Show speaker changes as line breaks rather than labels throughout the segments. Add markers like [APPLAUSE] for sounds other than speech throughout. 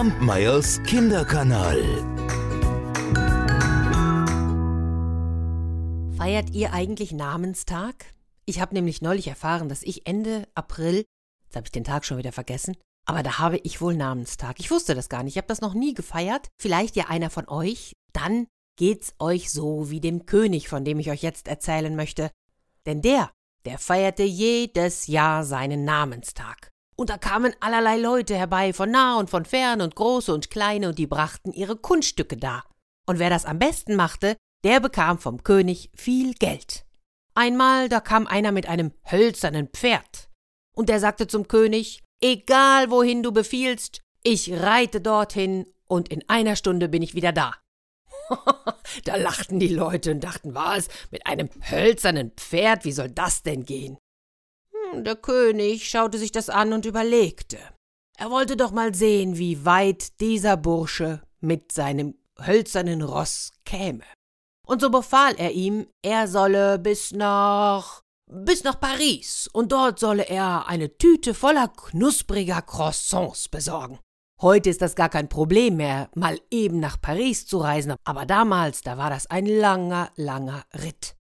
Kampmeyers Kinderkanal.
Feiert ihr eigentlich Namenstag? Ich habe nämlich neulich erfahren, dass ich Ende April, jetzt habe ich den Tag schon wieder vergessen, aber da habe ich wohl Namenstag. Ich wusste das gar nicht, ich habe das noch nie gefeiert. Vielleicht ja einer von euch. Dann geht's euch so wie dem König, von dem ich euch jetzt erzählen möchte. Denn der, der feierte jedes Jahr seinen Namenstag. Und da kamen allerlei Leute herbei, von nah und von fern und große und kleine, und die brachten ihre Kunststücke dar. Und wer das am besten machte, der bekam vom König viel Geld. Einmal, da kam einer mit einem hölzernen Pferd. Und der sagte zum König, egal wohin du befiehlst, ich reite dorthin und in einer Stunde bin ich wieder da. [LAUGHS] da lachten die Leute und dachten, was, mit einem hölzernen Pferd, wie soll das denn gehen? Der König schaute sich das an und überlegte. Er wollte doch mal sehen, wie weit dieser Bursche mit seinem hölzernen Ross käme. Und so befahl er ihm, er solle bis nach bis nach Paris, und dort solle er eine Tüte voller knuspriger Croissants besorgen. Heute ist das gar kein Problem mehr, mal eben nach Paris zu reisen, aber damals, da war das ein langer, langer Ritt.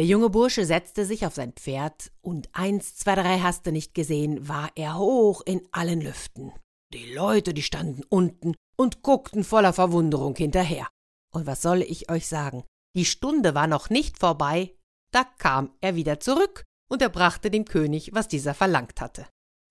Der junge Bursche setzte sich auf sein Pferd, und eins, zwei, drei hast du nicht gesehen, war er hoch in allen Lüften. Die Leute, die standen unten und guckten voller Verwunderung hinterher. Und was soll ich euch sagen? Die Stunde war noch nicht vorbei, da kam er wieder zurück, und er brachte dem König, was dieser verlangt hatte.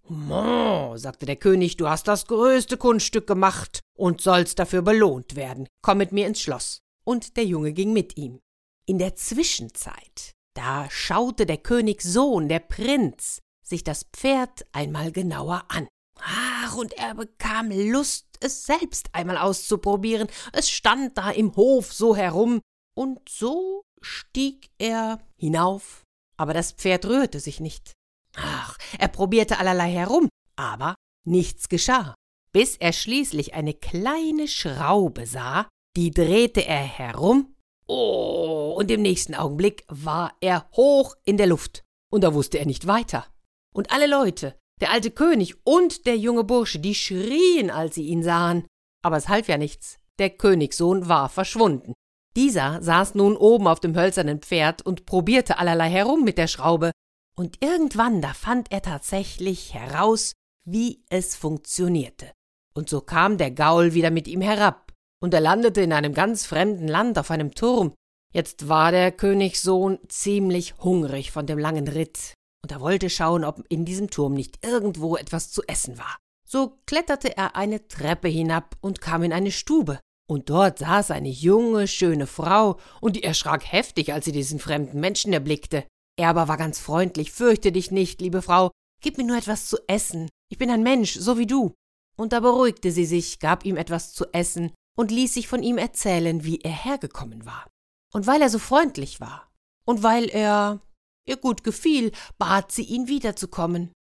Mon, sagte der König, du hast das größte Kunststück gemacht und sollst dafür belohnt werden. Komm mit mir ins Schloss. Und der Junge ging mit ihm. In der Zwischenzeit, da schaute der Königssohn, der Prinz, sich das Pferd einmal genauer an. Ach, und er bekam Lust, es selbst einmal auszuprobieren. Es stand da im Hof so herum, und so stieg er hinauf, aber das Pferd rührte sich nicht. Ach, er probierte allerlei herum, aber nichts geschah, bis er schließlich eine kleine Schraube sah, die drehte er herum, oh, und im nächsten Augenblick war er hoch in der Luft, und da wusste er nicht weiter. Und alle Leute, der alte König und der junge Bursche, die schrien, als sie ihn sahen, aber es half ja nichts, der Königssohn war verschwunden. Dieser saß nun oben auf dem hölzernen Pferd und probierte allerlei herum mit der Schraube, und irgendwann da fand er tatsächlich heraus, wie es funktionierte. Und so kam der Gaul wieder mit ihm herab, und er landete in einem ganz fremden Land auf einem Turm. Jetzt war der Königssohn ziemlich hungrig von dem langen Ritt, und er wollte schauen, ob in diesem Turm nicht irgendwo etwas zu essen war. So kletterte er eine Treppe hinab und kam in eine Stube, und dort saß eine junge, schöne Frau, und die erschrak heftig, als sie diesen fremden Menschen erblickte. Er aber war ganz freundlich. Fürchte dich nicht, liebe Frau. Gib mir nur etwas zu essen. Ich bin ein Mensch, so wie du. Und da beruhigte sie sich, gab ihm etwas zu essen und ließ sich von ihm erzählen, wie er hergekommen war. Und weil er so freundlich war und weil er ihr gut gefiel, bat sie ihn wiederzukommen.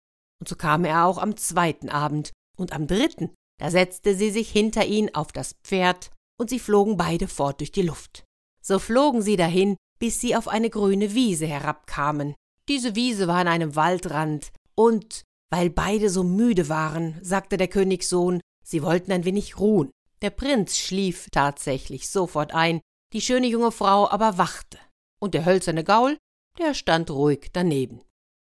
Und so kam er auch am zweiten Abend, und am dritten, da setzte sie sich hinter ihn auf das Pferd, und sie flogen beide fort durch die Luft. So flogen sie dahin, bis sie auf eine grüne Wiese herabkamen. Diese Wiese war an einem Waldrand, und weil beide so müde waren, sagte der Königssohn, sie wollten ein wenig ruhen. Der Prinz schlief tatsächlich sofort ein, die schöne junge Frau aber wachte, und der hölzerne Gaul, der stand ruhig daneben.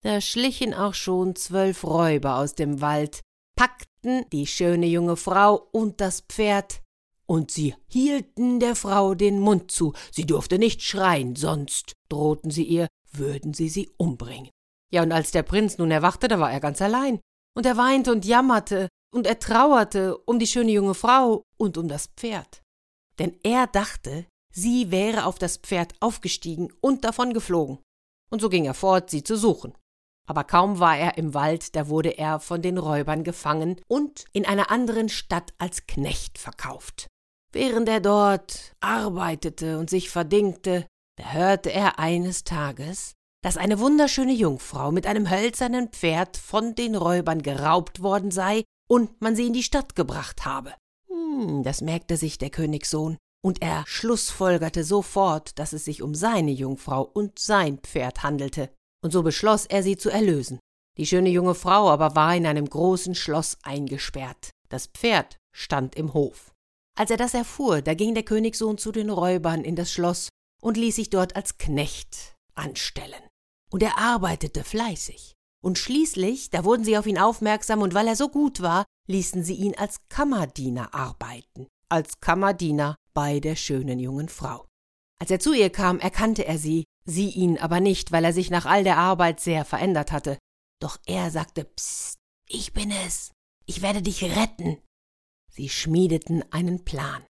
Da schlichen auch schon zwölf Räuber aus dem Wald, packten die schöne junge Frau und das Pferd, und sie hielten der Frau den Mund zu, sie durfte nicht schreien, sonst, drohten sie ihr, würden sie sie umbringen. Ja, und als der Prinz nun erwachte, da war er ganz allein, und er weinte und jammerte, und er trauerte um die schöne junge Frau und um das Pferd. Denn er dachte, sie wäre auf das Pferd aufgestiegen und davongeflogen. Und so ging er fort, sie zu suchen. Aber kaum war er im Wald, da wurde er von den Räubern gefangen und in einer anderen Stadt als Knecht verkauft. Während er dort arbeitete und sich verdingte, da hörte er eines Tages, dass eine wunderschöne Jungfrau mit einem hölzernen Pferd von den Räubern geraubt worden sei und man sie in die Stadt gebracht habe. Hm, das merkte sich der Königssohn, und er schlussfolgerte sofort, dass es sich um seine Jungfrau und sein Pferd handelte, und so beschloss er sie zu erlösen. Die schöne junge Frau aber war in einem großen Schloss eingesperrt. Das Pferd stand im Hof. Als er das erfuhr, da ging der Königssohn zu den Räubern in das Schloss und ließ sich dort als Knecht anstellen. Und er arbeitete fleißig. Und schließlich, da wurden sie auf ihn aufmerksam, und weil er so gut war, ließen sie ihn als Kammerdiener arbeiten, als Kammerdiener bei der schönen jungen Frau. Als er zu ihr kam, erkannte er sie, sie ihn aber nicht, weil er sich nach all der Arbeit sehr verändert hatte. Doch er sagte Psst, ich bin es, ich werde dich retten. Sie schmiedeten einen Plan.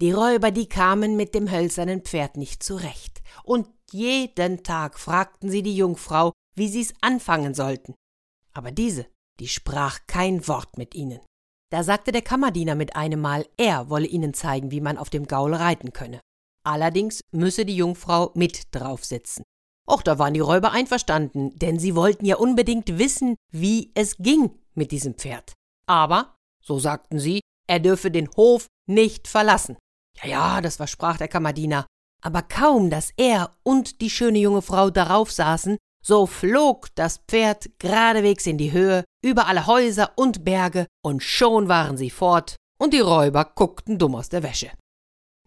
Die Räuber, die kamen mit dem hölzernen Pferd nicht zurecht, und jeden Tag fragten sie die Jungfrau, wie sie's anfangen sollten. Aber diese, die sprach kein Wort mit ihnen. Da sagte der Kammerdiener mit einem Mal, er wolle ihnen zeigen, wie man auf dem Gaul reiten könne. Allerdings müsse die Jungfrau mit drauf sitzen. Och, da waren die Räuber einverstanden, denn sie wollten ja unbedingt wissen, wie es ging mit diesem Pferd. Aber, so sagten sie, er dürfe den Hof nicht verlassen. Ja, ja, das versprach der Kammerdiener. Aber kaum, dass er und die schöne junge Frau darauf saßen, so flog das Pferd geradewegs in die Höhe, über alle Häuser und Berge, und schon waren sie fort, und die Räuber guckten dumm aus der Wäsche.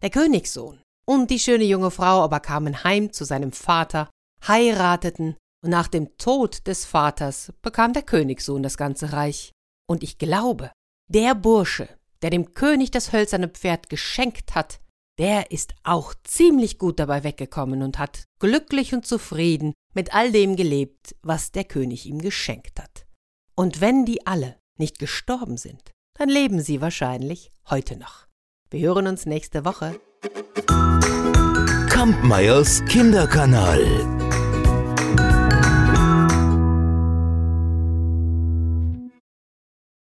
Der Königssohn und die schöne junge Frau aber kamen heim zu seinem Vater, heirateten, und nach dem Tod des Vaters bekam der Königssohn das ganze Reich. Und ich glaube, der Bursche, der dem König das hölzerne Pferd geschenkt hat, der ist auch ziemlich gut dabei weggekommen und hat glücklich und zufrieden mit all dem gelebt, was der König ihm geschenkt hat. Und wenn die alle nicht gestorben sind, dann leben sie wahrscheinlich heute noch. Wir hören uns nächste Woche.
Kampmeyers Kinderkanal.